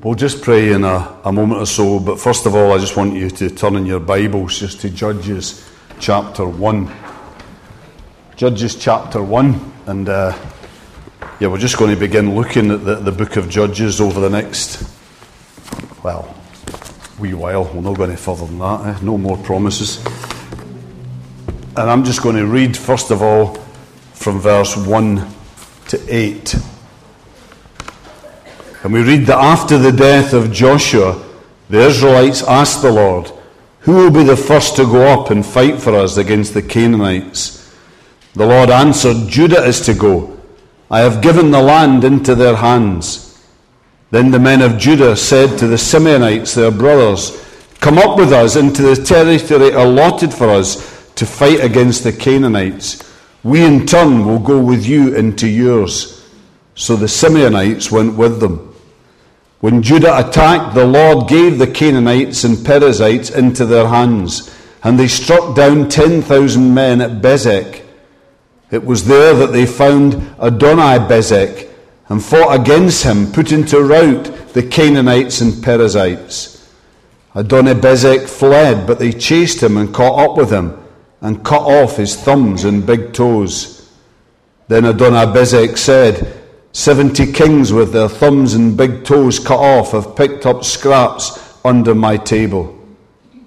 We'll just pray in a, a moment or so, but first of all, I just want you to turn in your Bibles just to Judges chapter 1. Judges chapter 1, and uh, yeah, we're just going to begin looking at the, the book of Judges over the next, well, wee while. We're not going any further than that, eh? no more promises. And I'm just going to read, first of all, from verse 1 to 8. And we read that after the death of Joshua, the Israelites asked the Lord, Who will be the first to go up and fight for us against the Canaanites? The Lord answered, Judah is to go. I have given the land into their hands. Then the men of Judah said to the Simeonites, their brothers, Come up with us into the territory allotted for us to fight against the Canaanites. We in turn will go with you into yours. So the Simeonites went with them. When Judah attacked, the Lord gave the Canaanites and Perizzites into their hands, and they struck down 10,000 men at Bezek. It was there that they found Adoni Bezek and fought against him, putting to rout the Canaanites and Perizzites. Adoni Bezek fled, but they chased him and caught up with him and cut off his thumbs and big toes. Then Adoni Bezek said, Seventy kings with their thumbs and big toes cut off have picked up scraps under my table.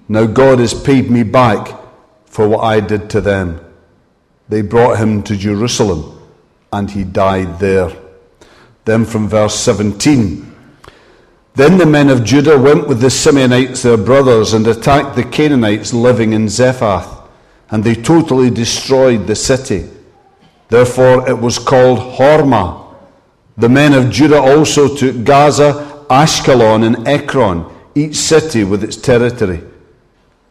Now God has paid me back for what I did to them. They brought him to Jerusalem and he died there. Then from verse 17. Then the men of Judah went with the Simeonites, their brothers, and attacked the Canaanites living in Zephath, and they totally destroyed the city. Therefore it was called Hormah the men of Judah also took Gaza, Ashkelon, and Ekron, each city with its territory.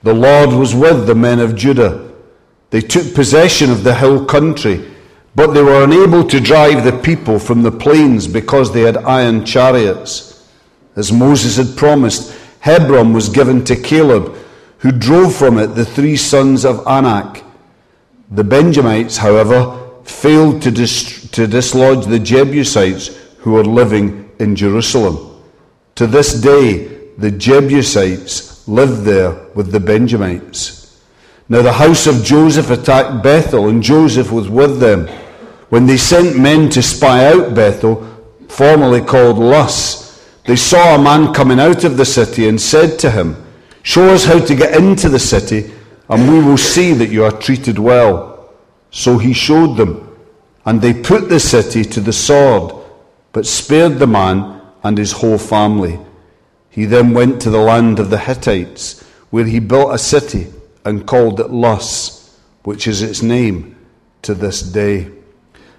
The Lord was with the men of Judah. They took possession of the hill country, but they were unable to drive the people from the plains because they had iron chariots. As Moses had promised, Hebron was given to Caleb, who drove from it the three sons of Anak. The Benjamites, however, failed to, dis- to dislodge the Jebusites who were living in Jerusalem. To this day, the Jebusites live there with the Benjamites. Now the house of Joseph attacked Bethel, and Joseph was with them. When they sent men to spy out Bethel, formerly called Luz, they saw a man coming out of the city and said to him, Show us how to get into the city, and we will see that you are treated well. So he showed them, and they put the city to the sword, but spared the man and his whole family. He then went to the land of the Hittites, where he built a city and called it Luz, which is its name to this day.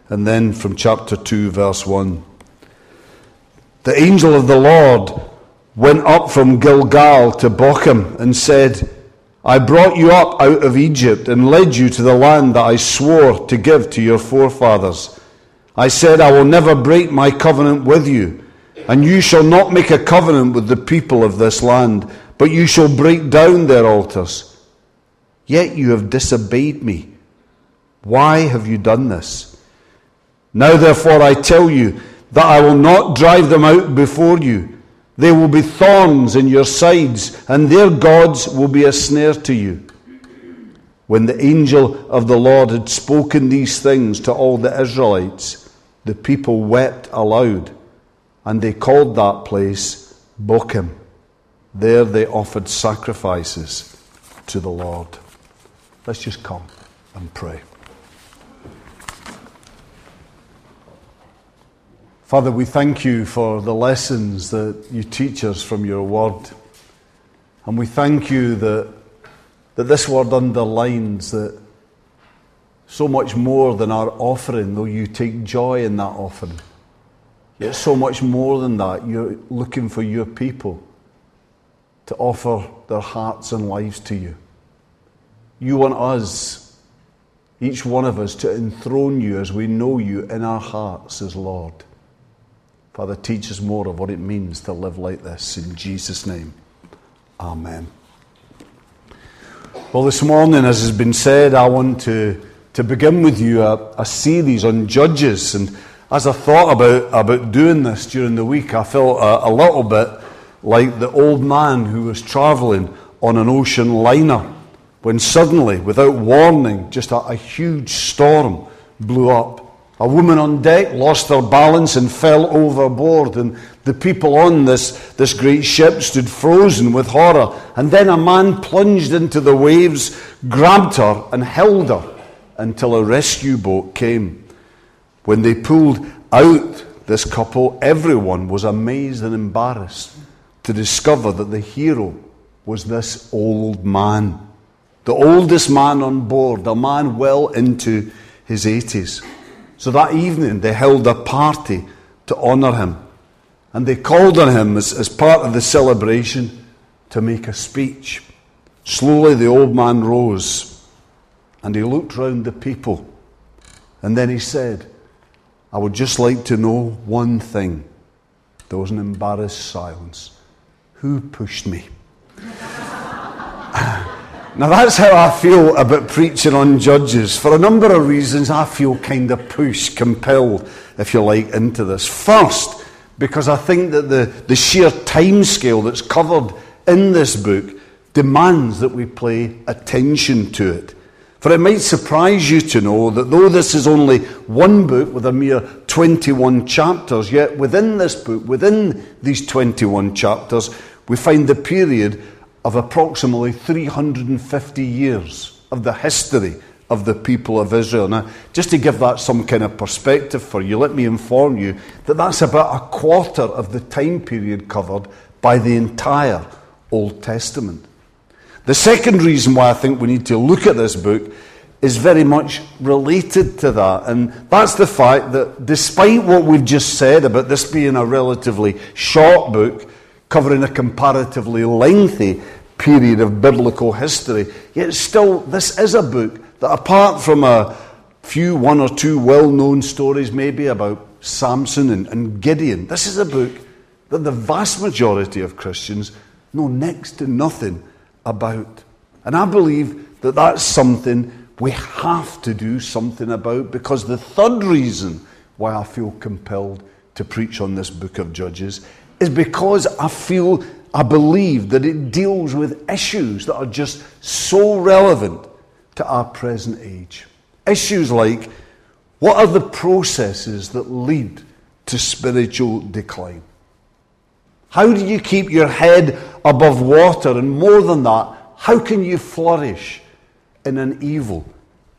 And then from chapter 2, verse 1. The angel of the Lord went up from Gilgal to Bochim and said, I brought you up out of Egypt and led you to the land that I swore to give to your forefathers. I said, I will never break my covenant with you, and you shall not make a covenant with the people of this land, but you shall break down their altars. Yet you have disobeyed me. Why have you done this? Now, therefore, I tell you that I will not drive them out before you they will be thorns in your sides, and their gods will be a snare to you. When the angel of the Lord had spoken these things to all the Israelites, the people wept aloud, and they called that place Bochim. There they offered sacrifices to the Lord. Let's just come and pray. Father, we thank you for the lessons that you teach us from your word. And we thank you that, that this word underlines that so much more than our offering, though you take joy in that offering. Yet so much more than that, you're looking for your people to offer their hearts and lives to you. You want us, each one of us, to enthrone you as we know you in our hearts as Lord. Father, teach us more of what it means to live like this. In Jesus' name, Amen. Well, this morning, as has been said, I want to, to begin with you a, a series on Judges. And as I thought about, about doing this during the week, I felt a, a little bit like the old man who was travelling on an ocean liner when suddenly, without warning, just a, a huge storm blew up. A woman on deck lost her balance and fell overboard, and the people on this, this great ship stood frozen with horror. And then a man plunged into the waves, grabbed her, and held her until a rescue boat came. When they pulled out this couple, everyone was amazed and embarrassed to discover that the hero was this old man. The oldest man on board, a man well into his 80s. So that evening they held a party to honour him. And they called on him as, as part of the celebration to make a speech. Slowly the old man rose and he looked round the people. And then he said, I would just like to know one thing. There was an embarrassed silence. Who pushed me? Now that's how I feel about preaching on judges. For a number of reasons, I feel kind of pushed, compelled, if you like, into this. First, because I think that the, the sheer time scale that's covered in this book demands that we pay attention to it. For it might surprise you to know that though this is only one book with a mere 21 chapters, yet within this book, within these 21 chapters, we find the period of approximately 350 years of the history of the people of Israel. Now, just to give that some kind of perspective for you, let me inform you that that's about a quarter of the time period covered by the entire Old Testament. The second reason why I think we need to look at this book is very much related to that, and that's the fact that despite what we've just said about this being a relatively short book, covering a comparatively lengthy period of biblical history, yet still, this is a book that, apart from a few, one or two well known stories maybe about Samson and, and Gideon, this is a book that the vast majority of Christians know next to nothing about. And I believe that that's something we have to do something about because the third reason why I feel compelled to preach on this book of Judges is because I feel, I believe that it deals with issues that are just so relevant to our present age. Issues like what are the processes that lead to spiritual decline? How do you keep your head above water? And more than that, how can you flourish in an evil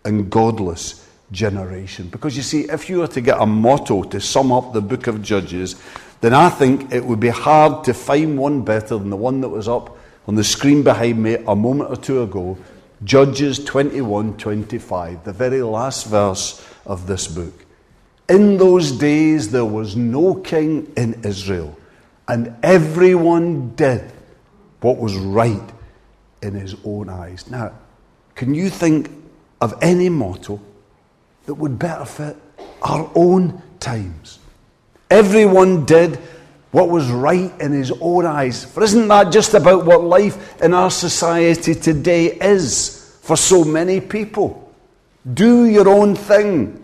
and godless generation? Because you see, if you were to get a motto to sum up the book of Judges, then I think it would be hard to find one better than the one that was up on the screen behind me a moment or two ago Judges 21 25, the very last verse of this book. In those days there was no king in Israel and everyone did what was right in his own eyes. Now, can you think of any motto that would better fit our own times? Everyone did what was right in his own eyes. For isn't that just about what life in our society today is for so many people? Do your own thing.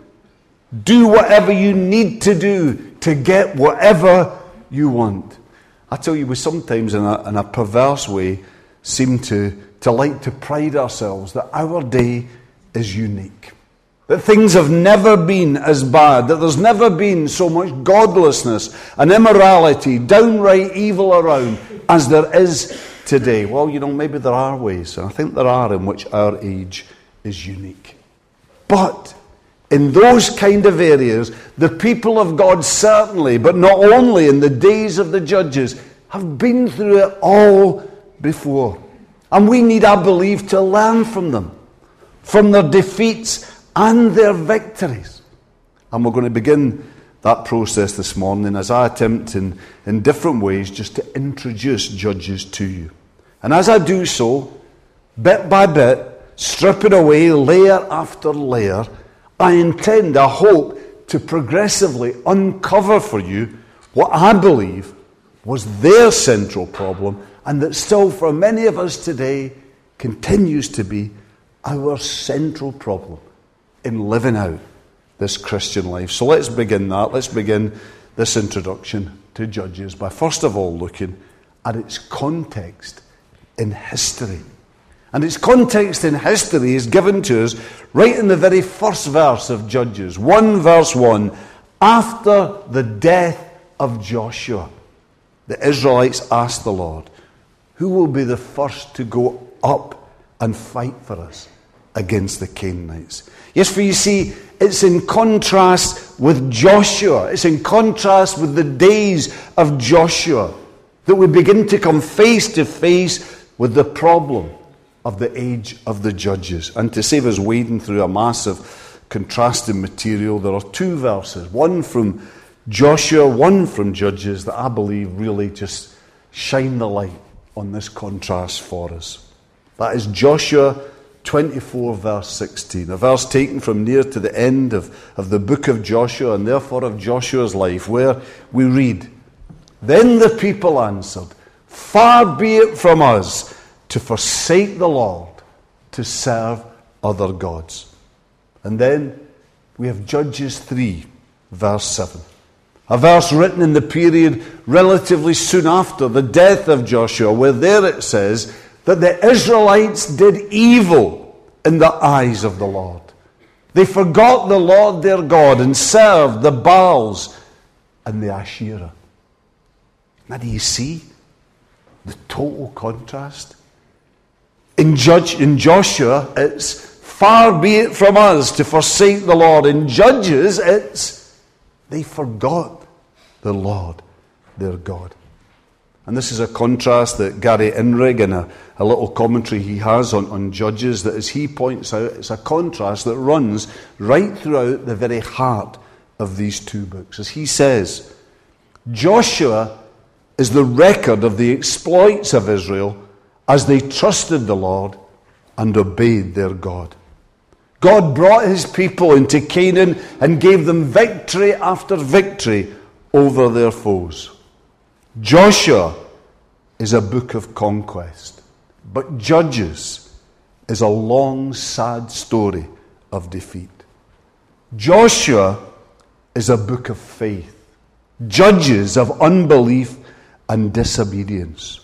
Do whatever you need to do to get whatever you want. I tell you, we sometimes, in a, in a perverse way, seem to, to like to pride ourselves that our day is unique. That things have never been as bad, that there's never been so much godlessness and immorality, downright evil around as there is today. Well, you know, maybe there are ways, and I think there are, in which our age is unique. But in those kind of areas, the people of God certainly, but not only in the days of the judges, have been through it all before. And we need, I believe, to learn from them, from their defeats and their victories. And we're going to begin that process this morning as I attempt in, in different ways just to introduce Judges to you. And as I do so, bit by bit, stripping away layer after layer, I intend, I hope, to progressively uncover for you what I believe was their central problem and that still for many of us today continues to be our central problem in living out this Christian life. So let's begin that. Let's begin this introduction to Judges by first of all looking at its context in history. And its context in history is given to us right in the very first verse of Judges, 1 verse 1. After the death of Joshua, the Israelites asked the Lord, Who will be the first to go up and fight for us against the Canaanites? Yes, for you see, it's in contrast with Joshua, it's in contrast with the days of Joshua that we begin to come face to face with the problem of the age of the judges. And to save us wading through a massive contrasting material, there are two verses one from Joshua, one from Judges, that I believe really just shine the light on this contrast for us. That is Joshua 24, verse 16, a verse taken from near to the end of, of the book of Joshua and therefore of Joshua's life, where we read, Then the people answered, Far be it from us to forsake the Lord to serve other gods. And then we have Judges 3, verse 7. A verse written in the period relatively soon after the death of Joshua, where there it says that the Israelites did evil in the eyes of the Lord. They forgot the Lord their God and served the Baals and the Asherah. Now, do you see the total contrast? In, Judge, in Joshua, it's far be it from us to forsake the Lord. In Judges, it's they forgot the Lord, their God. And this is a contrast that Gary Inrig, in a, a little commentary he has on, on Judges, that as he points out, it's a contrast that runs right throughout the very heart of these two books. As he says, Joshua is the record of the exploits of Israel as they trusted the Lord and obeyed their God. God brought his people into Canaan and gave them victory after victory over their foes. Joshua is a book of conquest, but Judges is a long, sad story of defeat. Joshua is a book of faith, Judges of unbelief and disobedience.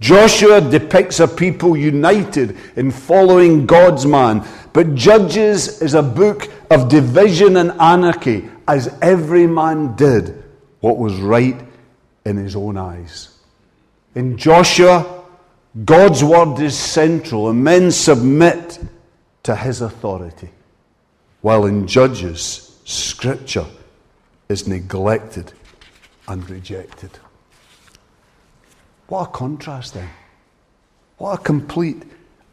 Joshua depicts a people united in following God's man, but Judges is a book of division and anarchy as every man did what was right in his own eyes. In Joshua, God's word is central and men submit to his authority, while in Judges, Scripture is neglected and rejected. What a contrast then. What a complete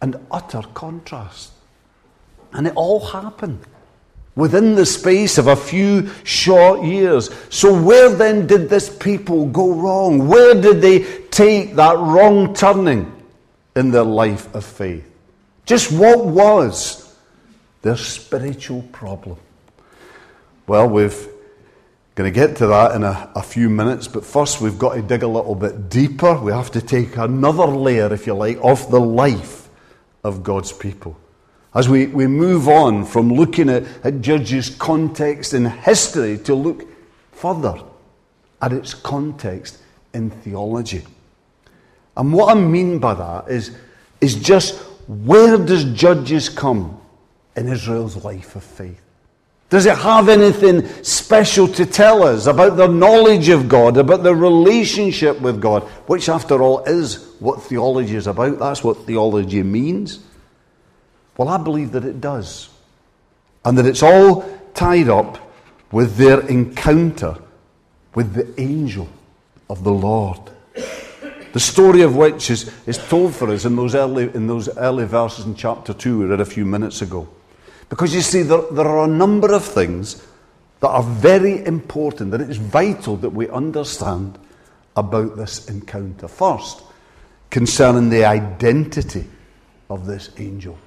and utter contrast. And it all happened within the space of a few short years. So, where then did this people go wrong? Where did they take that wrong turning in their life of faith? Just what was their spiritual problem? Well, we've Going to get to that in a, a, few minutes, but first we've got to dig a little bit deeper. We have to take another layer, if you like, of the life of God's people. As we, we move on from looking at, at Judges' context in history to look further at its context in theology. And what I mean by that is, is just where does Judges come in Israel's life of faith? Does it have anything special to tell us about their knowledge of God, about their relationship with God, which, after all, is what theology is about? That's what theology means. Well, I believe that it does. And that it's all tied up with their encounter with the angel of the Lord. The story of which is, is told for us in those, early, in those early verses in chapter 2 we read a few minutes ago. Because you see, there, there are a number of things that are very important, that it's vital that we understand about this encounter. First, concerning the identity of this angel.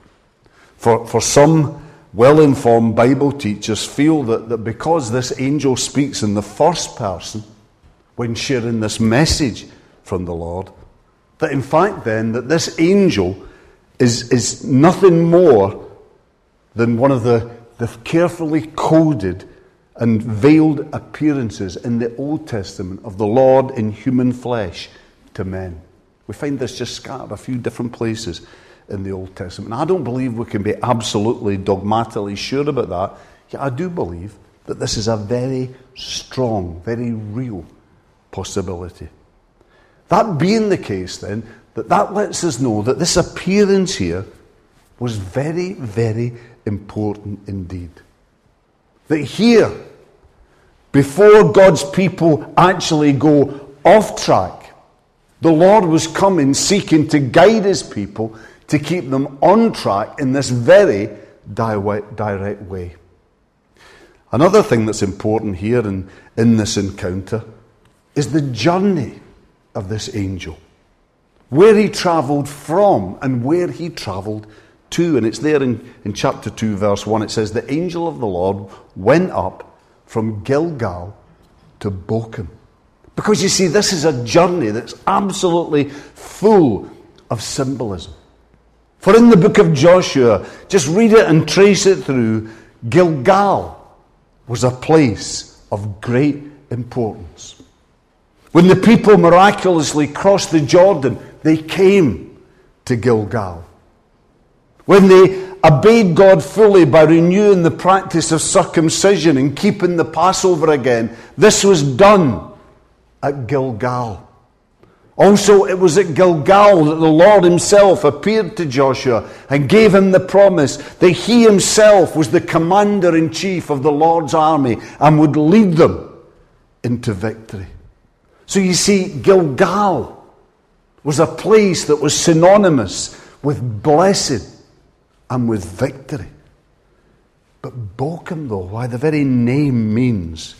For, for some well informed Bible teachers feel that, that because this angel speaks in the first person when sharing this message from the Lord, that in fact then that this angel is, is nothing more than one of the the carefully coded and veiled appearances in the Old Testament of the Lord in human flesh to men. We find this just scattered a few different places in the Old Testament. And I don't believe we can be absolutely dogmatically sure about that. Yet I do believe that this is a very strong, very real possibility. That being the case, then, that that lets us know that this appearance here was very, very important indeed. That here, before God's people actually go off track, the Lord was coming seeking to guide his people to keep them on track in this very direct way. Another thing that's important here in, in this encounter is the journey of this angel. Where he travelled from and where he travelled to. And it's there in, in chapter 2, verse 1. It says, The angel of the Lord went up from Gilgal to Bochim. Because you see, this is a journey that's absolutely full of symbolism. For in the book of Joshua, just read it and trace it through, Gilgal was a place of great importance. When the people miraculously crossed the Jordan, they came to Gilgal. When they obeyed God fully by renewing the practice of circumcision and keeping the Passover again, this was done at Gilgal. Also, it was at Gilgal that the Lord Himself appeared to Joshua and gave him the promise that He Himself was the commander in chief of the Lord's army and would lead them into victory. So you see, Gilgal was a place that was synonymous with blessing and with victory. But Bochim, though, why the very name means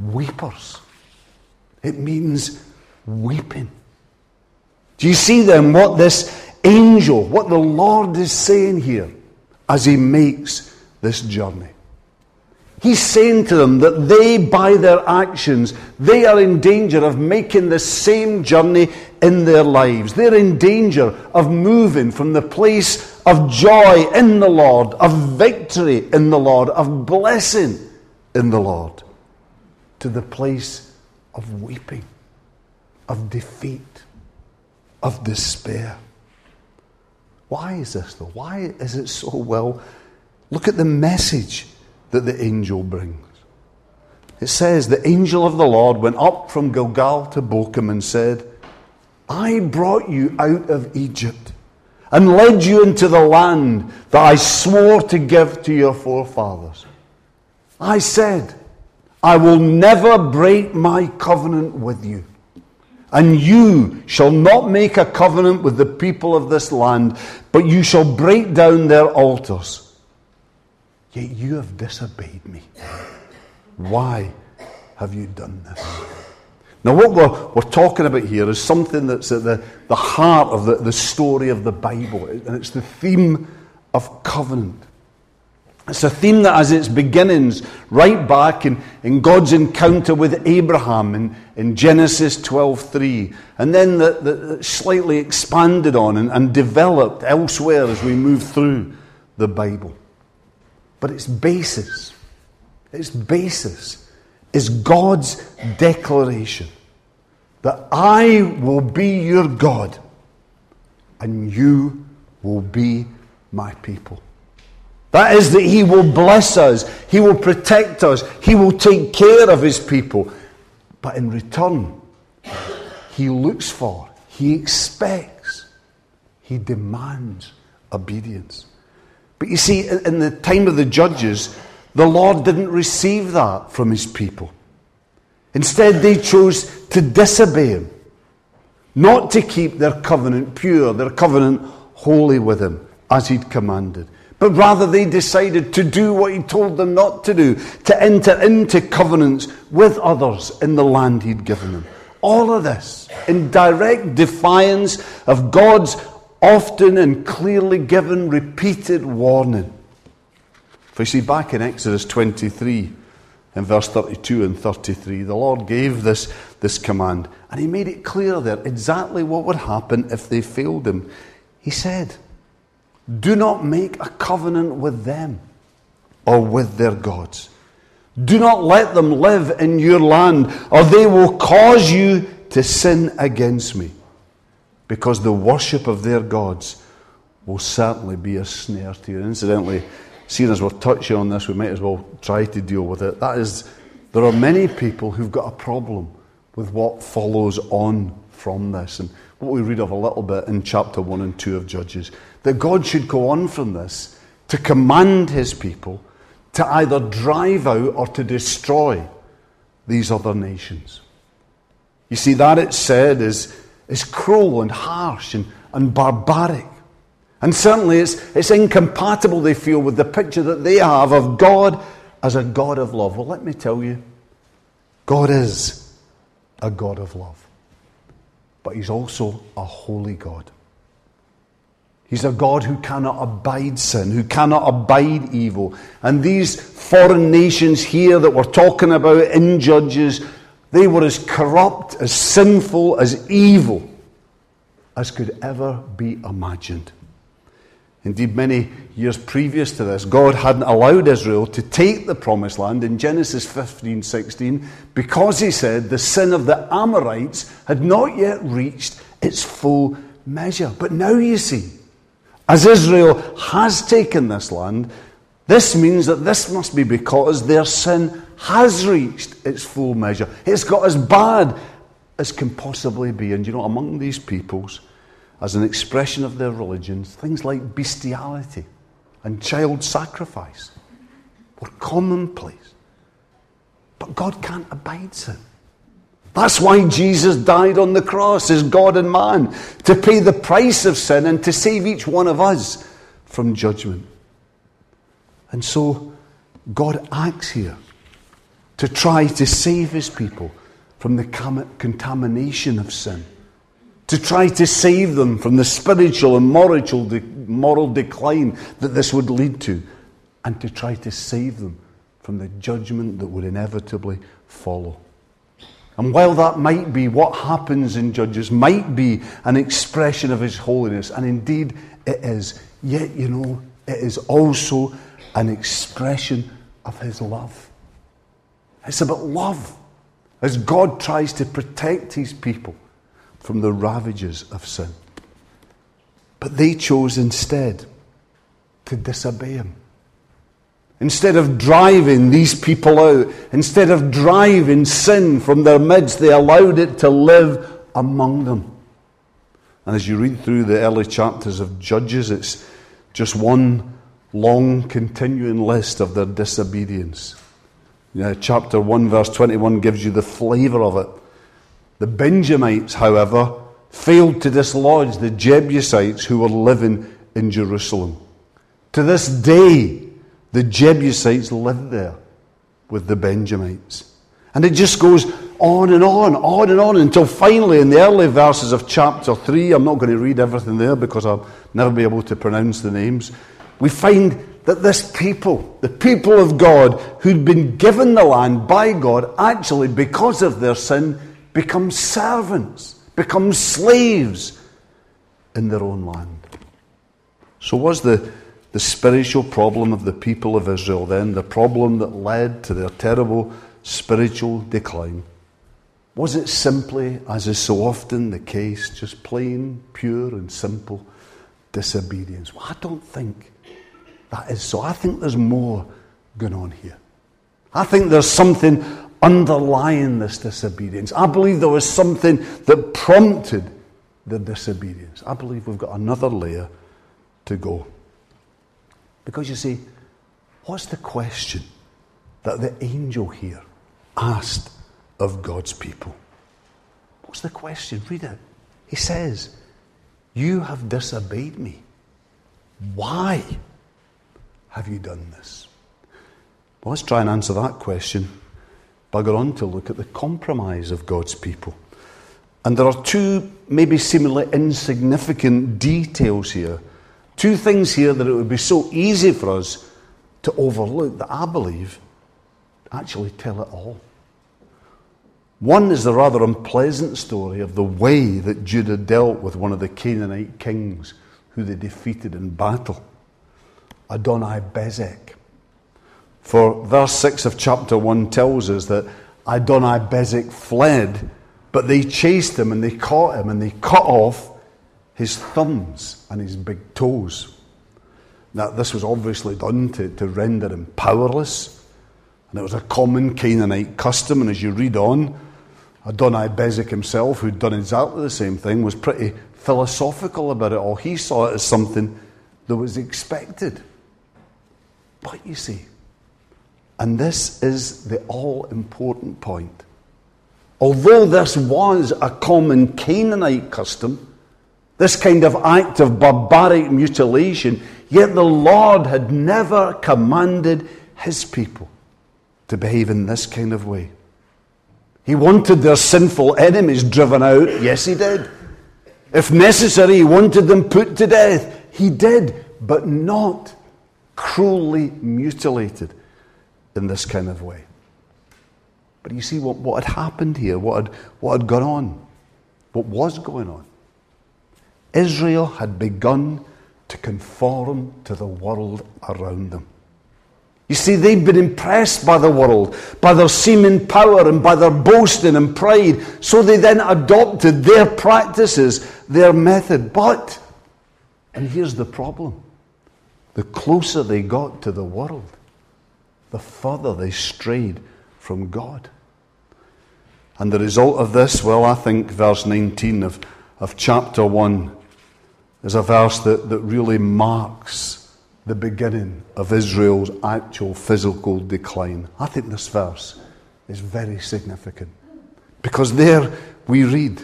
weepers, it means weeping. Do you see then what this angel, what the Lord is saying here as he makes this journey? He's saying to them that they, by their actions, they are in danger of making the same journey in their lives. They're in danger of moving from the place of joy in the Lord, of victory in the Lord, of blessing in the Lord, to the place of weeping of defeat, of despair. Why is this though? Why is it so well? Look at the message that the angel brings. It says, The angel of the Lord went up from Gilgal to Bochim and said, I brought you out of Egypt and led you into the land that I swore to give to your forefathers. I said, I will never break my covenant with you and you shall not make a covenant with the people of this land, but you shall break down their altars. Yet you have disobeyed me. Why have you done this? Now, what we're, we're talking about here is something that's at the, the heart of the, the story of the Bible, and it's the theme of covenant. It's a theme that has its beginnings right back in, in God's encounter with Abraham in, in Genesis 12.3, and then the, the, slightly expanded on and, and developed elsewhere as we move through the Bible. But its basis, its basis is God's declaration that I will be your God and you will be my people. That is, that He will bless us, He will protect us, He will take care of His people. But in return, He looks for, He expects, He demands obedience. But you see, in the time of the judges, the Lord didn't receive that from His people. Instead, they chose to disobey Him, not to keep their covenant pure, their covenant holy with Him, as He'd commanded. But rather, they decided to do what he told them not to do, to enter into covenants with others in the land he'd given them. All of this in direct defiance of God's often and clearly given repeated warning. For you see, back in Exodus 23, in verse 32 and 33, the Lord gave this, this command, and He made it clear there exactly what would happen if they failed Him. He said, do not make a covenant with them. or with their gods. Do not let them live in your land, or they will cause you to sin against me, because the worship of their gods will certainly be a snare to you. Incidentally, seeing as we're touching on this, we might as well try to deal with it. That is, there are many people who've got a problem with what follows on from this. And what we read of a little bit in chapter 1 and 2 of Judges, that God should go on from this to command his people to either drive out or to destroy these other nations. You see, that it's said is, is cruel and harsh and, and barbaric. And certainly it's, it's incompatible, they feel, with the picture that they have of God as a God of love. Well, let me tell you, God is a God of love, but He's also a holy God. He's a God who cannot abide sin, who cannot abide evil. And these foreign nations here that we're talking about in Judges, they were as corrupt, as sinful, as evil as could ever be imagined. Indeed, many years previous to this, God hadn't allowed Israel to take the promised land in Genesis 15 16 because he said the sin of the Amorites had not yet reached its full measure. But now you see, as Israel has taken this land, this means that this must be because their sin has reached its full measure. It's got as bad as can possibly be. And you know, among these peoples, as an expression of their religions, things like bestiality and child sacrifice were commonplace. But God can't abide sin. That's why Jesus died on the cross as God and man, to pay the price of sin and to save each one of us from judgment. And so God acts here to try to save his people from the contamination of sin to try to save them from the spiritual and moral, moral decline that this would lead to, and to try to save them from the judgment that would inevitably follow. And while that might be what happens in Judges, might be an expression of His holiness, and indeed it is, yet, you know, it is also an expression of His love. It's about love as God tries to protect His people from the ravages of sin. But they chose instead to disobey him. Instead of driving these people out, instead of driving sin from their midst, they allowed it to live among them. And as you read through the early chapters of Judges, it's just one long continuing list of their disobedience. Know, chapter 1, verse 21 gives you the flavour of it. The Benjamites, however, failed to dislodge the Jebusites who were living in Jerusalem. To this day, the Jebusites live there with the Benjamites. And it just goes on and on, on and on, until finally, in the early verses of chapter 3, I'm not going to read everything there because I'll never be able to pronounce the names, we find that this people, the people of God, who'd been given the land by God, actually, because of their sin, become servants, become slaves in their own land. So, was the, the spiritual problem of the people of Israel then the problem that led to their terrible spiritual decline? Was it simply, as is so often the case, just plain, pure, and simple disobedience? Well, I don't think that is so. I think there's more going on here. I think there's something underlying this disobedience. I believe there was something that prompted the disobedience. I believe we've got another layer to go. Because you see, what's the question that the angel here asked of God's people? What's the question? Read it. He says, You have disobeyed me. Why have you done this? Well, let's try and answer that question bugger on to look at the compromise of God's people. And there are two, maybe seemingly insignificant details here. Two things here that it would be so easy for us to overlook that I believe actually tell it all. One is the rather unpleasant story of the way that Judah dealt with one of the Canaanite kings who they defeated in battle, Adonai Bezek. For verse 6 of chapter 1 tells us that Adonai-Bezek fled, but they chased him and they caught him and they cut off his thumbs and his big toes. Now, this was obviously done to, to render him powerless, and it was a common Canaanite custom. And as you read on, Adonai-Bezek himself, who'd done exactly the same thing, was pretty philosophical about it all. He saw it as something that was expected. But you see, and this is the all important point. Although this was a common Canaanite custom, this kind of act of barbaric mutilation, yet the Lord had never commanded his people to behave in this kind of way. He wanted their sinful enemies driven out. Yes, he did. If necessary, he wanted them put to death. He did, but not cruelly mutilated in this kind of way. But you see what, what had happened here, what had, what had gone on, what was going on. Israel had begun to conform to the world around them. You see, they'd been impressed by the world, by their seeming power and by their boasting and pride. So they then adopted their practices, their method. But, and here's the problem the closer they got to the world, the further they strayed from God. And the result of this, well, I think verse 19 of, of chapter 1 is a verse that, that really marks the beginning of Israel's actual physical decline. I think this verse is very significant because there we read,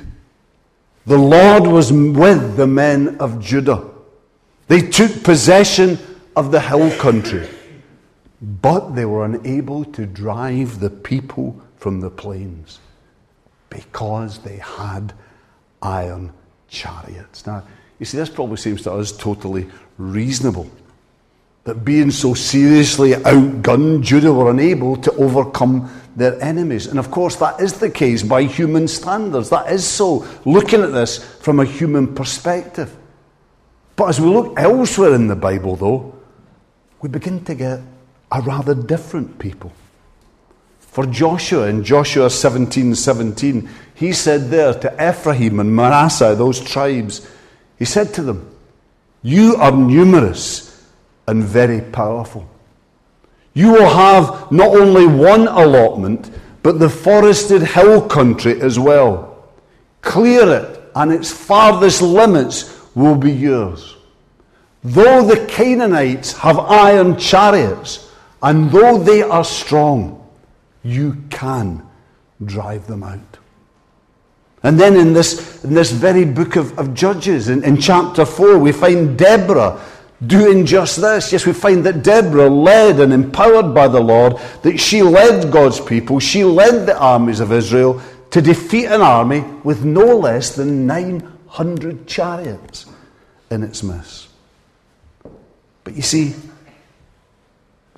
The Lord was with the men of Judah. They took possession of the hill country, but they were unable to drive the people from the plains because they had iron chariots. Now, you see, this probably seems to us totally reasonable that being so seriously outgunned, Judah were unable to overcome their enemies. And of course, that is the case by human standards. That is so, looking at this from a human perspective. But as we look elsewhere in the Bible, though, we begin to get a rather different people. For Joshua, in Joshua 17 17, he said there to Ephraim and Manasseh, those tribes, he said to them, You are numerous and very powerful. You will have not only one allotment, but the forested hill country as well. Clear it, and its farthest limits will be yours. Though the Canaanites have iron chariots, and though they are strong, you can drive them out. And then in this, in this very book of, of Judges, in, in chapter 4, we find Deborah doing just this. Yes, we find that Deborah, led and empowered by the Lord, that she led God's people, she led the armies of Israel to defeat an army with no less than 900 chariots in its midst. But you see,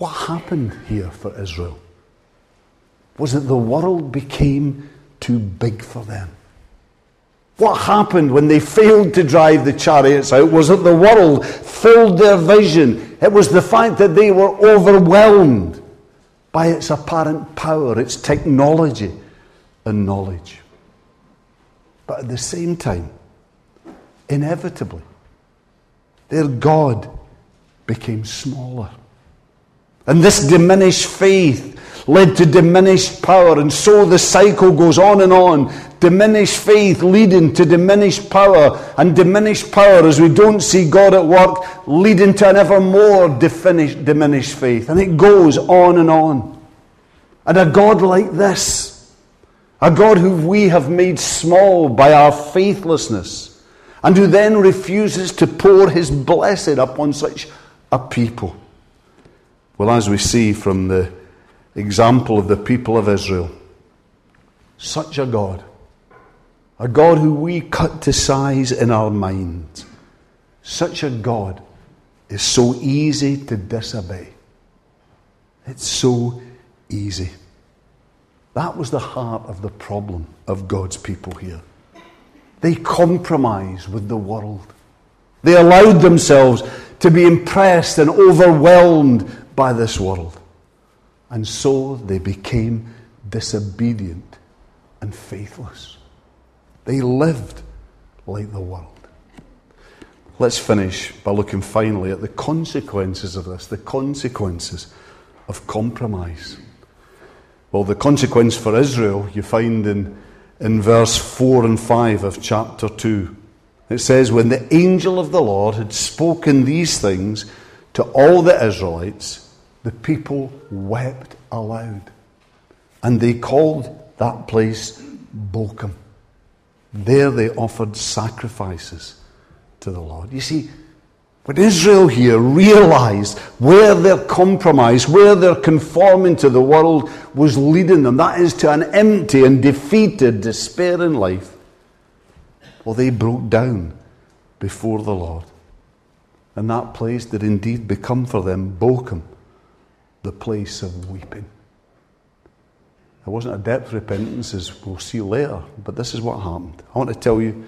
what happened here for Israel was that the world became too big for them. What happened when they failed to drive the chariots out was that the world filled their vision. It was the fact that they were overwhelmed by its apparent power, its technology and knowledge. But at the same time, inevitably, their God became smaller. And this diminished faith led to diminished power. And so the cycle goes on and on. Diminished faith leading to diminished power. And diminished power as we don't see God at work leading to an ever more diminished faith. And it goes on and on. And a God like this, a God who we have made small by our faithlessness, and who then refuses to pour his blessing upon such a people. Well, as we see from the example of the people of Israel. Such a God. A God who we cut to size in our minds. Such a God is so easy to disobey. It's so easy. That was the heart of the problem of God's people here. They compromised with the world. They allowed themselves to be impressed and overwhelmed by this world. And so they became disobedient and faithless. They lived like the world. Let's finish by looking finally at the consequences of this, the consequences of compromise. Well, the consequence for Israel you find in, in verse 4 and 5 of chapter 2. It says, When the angel of the Lord had spoken these things to all the Israelites, the people wept aloud. And they called that place Bochim. There they offered sacrifices to the Lord. You see, when Israel here realized where their compromise, where their conforming to the world was leading them, that is to an empty and defeated, despairing life, well, they broke down before the Lord. And that place did indeed become for them Bochim, the place of weeping. It wasn't a depth repentance, as we'll see later, but this is what happened. I want to tell you,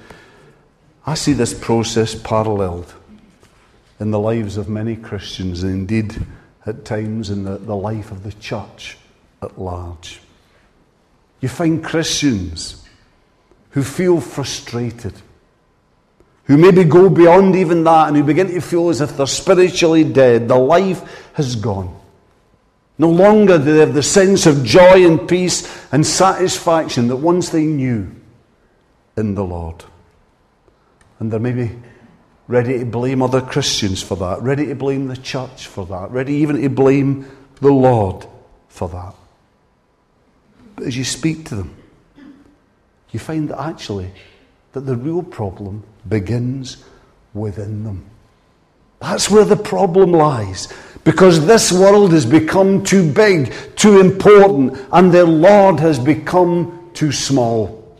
I see this process paralleled in the lives of many Christians, and indeed at times in the, the life of the church at large. You find Christians who feel frustrated, who maybe go beyond even that, and who begin to feel as if they're spiritually dead. The life has gone. No longer do they have the sense of joy and peace and satisfaction that once they knew in the Lord. And they're maybe ready to blame other Christians for that, ready to blame the church for that, ready even to blame the Lord for that. But as you speak to them, you find that actually that the real problem begins within them. That's where the problem lies. Because this world has become too big, too important, and their Lord has become too small.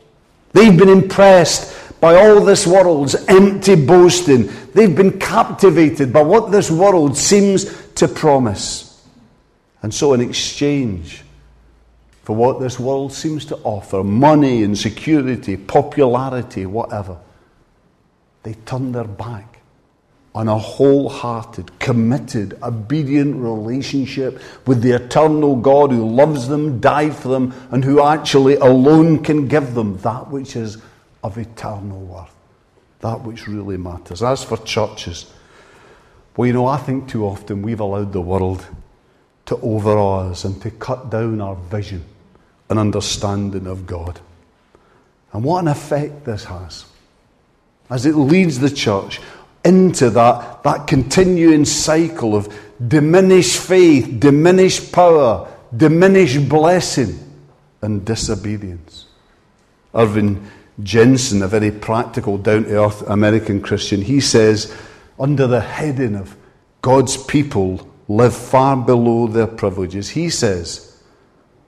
They've been impressed by all this world's empty boasting. They've been captivated by what this world seems to promise. And so, in exchange for what this world seems to offer money and security, popularity, whatever they turn their back on a wholehearted, committed, obedient relationship with the eternal God who loves them, died for them, and who actually alone can give them that which is of eternal worth, that which really matters. As for churches, well, you know, I think too often we've allowed the world to overawe us and to cut down our vision and understanding of God. And what an effect this has as it leads the church into that, that continuing cycle of diminished faith, diminished power, diminished blessing, and disobedience. Irving Jensen, a very practical, down to earth American Christian, he says, under the heading of God's people live far below their privileges, he says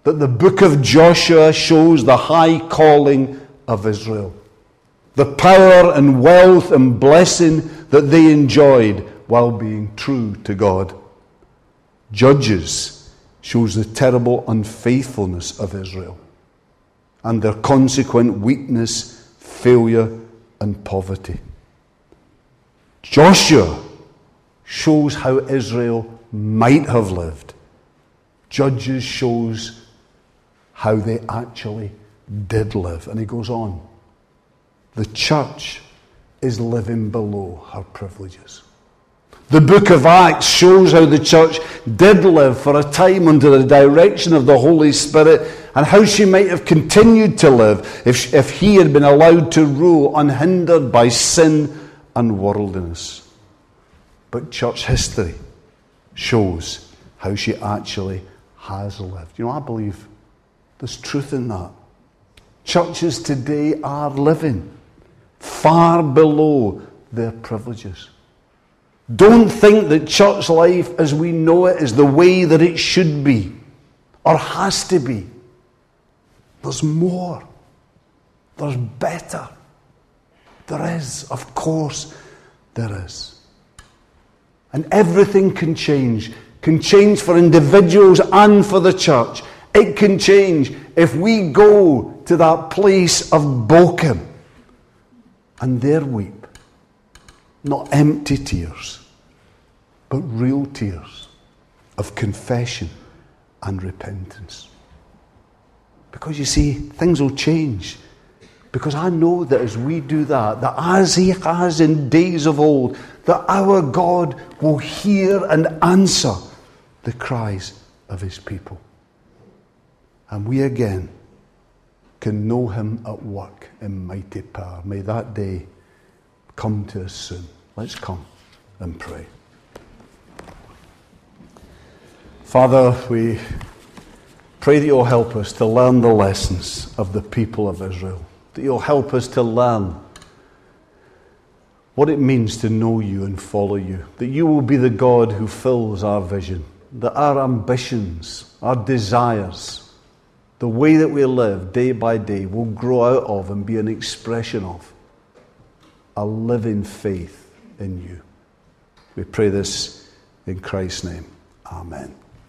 that the book of Joshua shows the high calling of Israel the power and wealth and blessing that they enjoyed while being true to God. Judges shows the terrible unfaithfulness of Israel and their consequent weakness, failure, and poverty. Joshua shows how Israel might have lived. Judges shows how they actually did live. And he goes on. The church is living below her privileges. The book of Acts shows how the church did live for a time under the direction of the Holy Spirit and how she might have continued to live if, if he had been allowed to rule unhindered by sin and worldliness. But church history shows how she actually has lived. You know, I believe there's truth in that. Churches today are living far below their privileges. Don't think that church life as we know it is the way that it should be or has to be. There's more. There's better. There is. Of course, there is. And everything can change. Can change for individuals and for the church. It can change if we go to that place of Bochim and there weep. Not empty tears, but real tears of confession and repentance. Because you see, things will change. Because I know that as we do that, that as He has in days of old, that our God will hear and answer the cries of His people. And we again can know Him at work in mighty power. May that day come to us soon. Let's come and pray. Father, we pray that you'll help us to learn the lessons of the people of Israel, that you'll help us to learn what it means to know you and follow you, that you will be the God who fills our vision, that our ambitions, our desires, the way that we live day by day will grow out of and be an expression of a living faith in you. We pray this in Christ's name. Amen.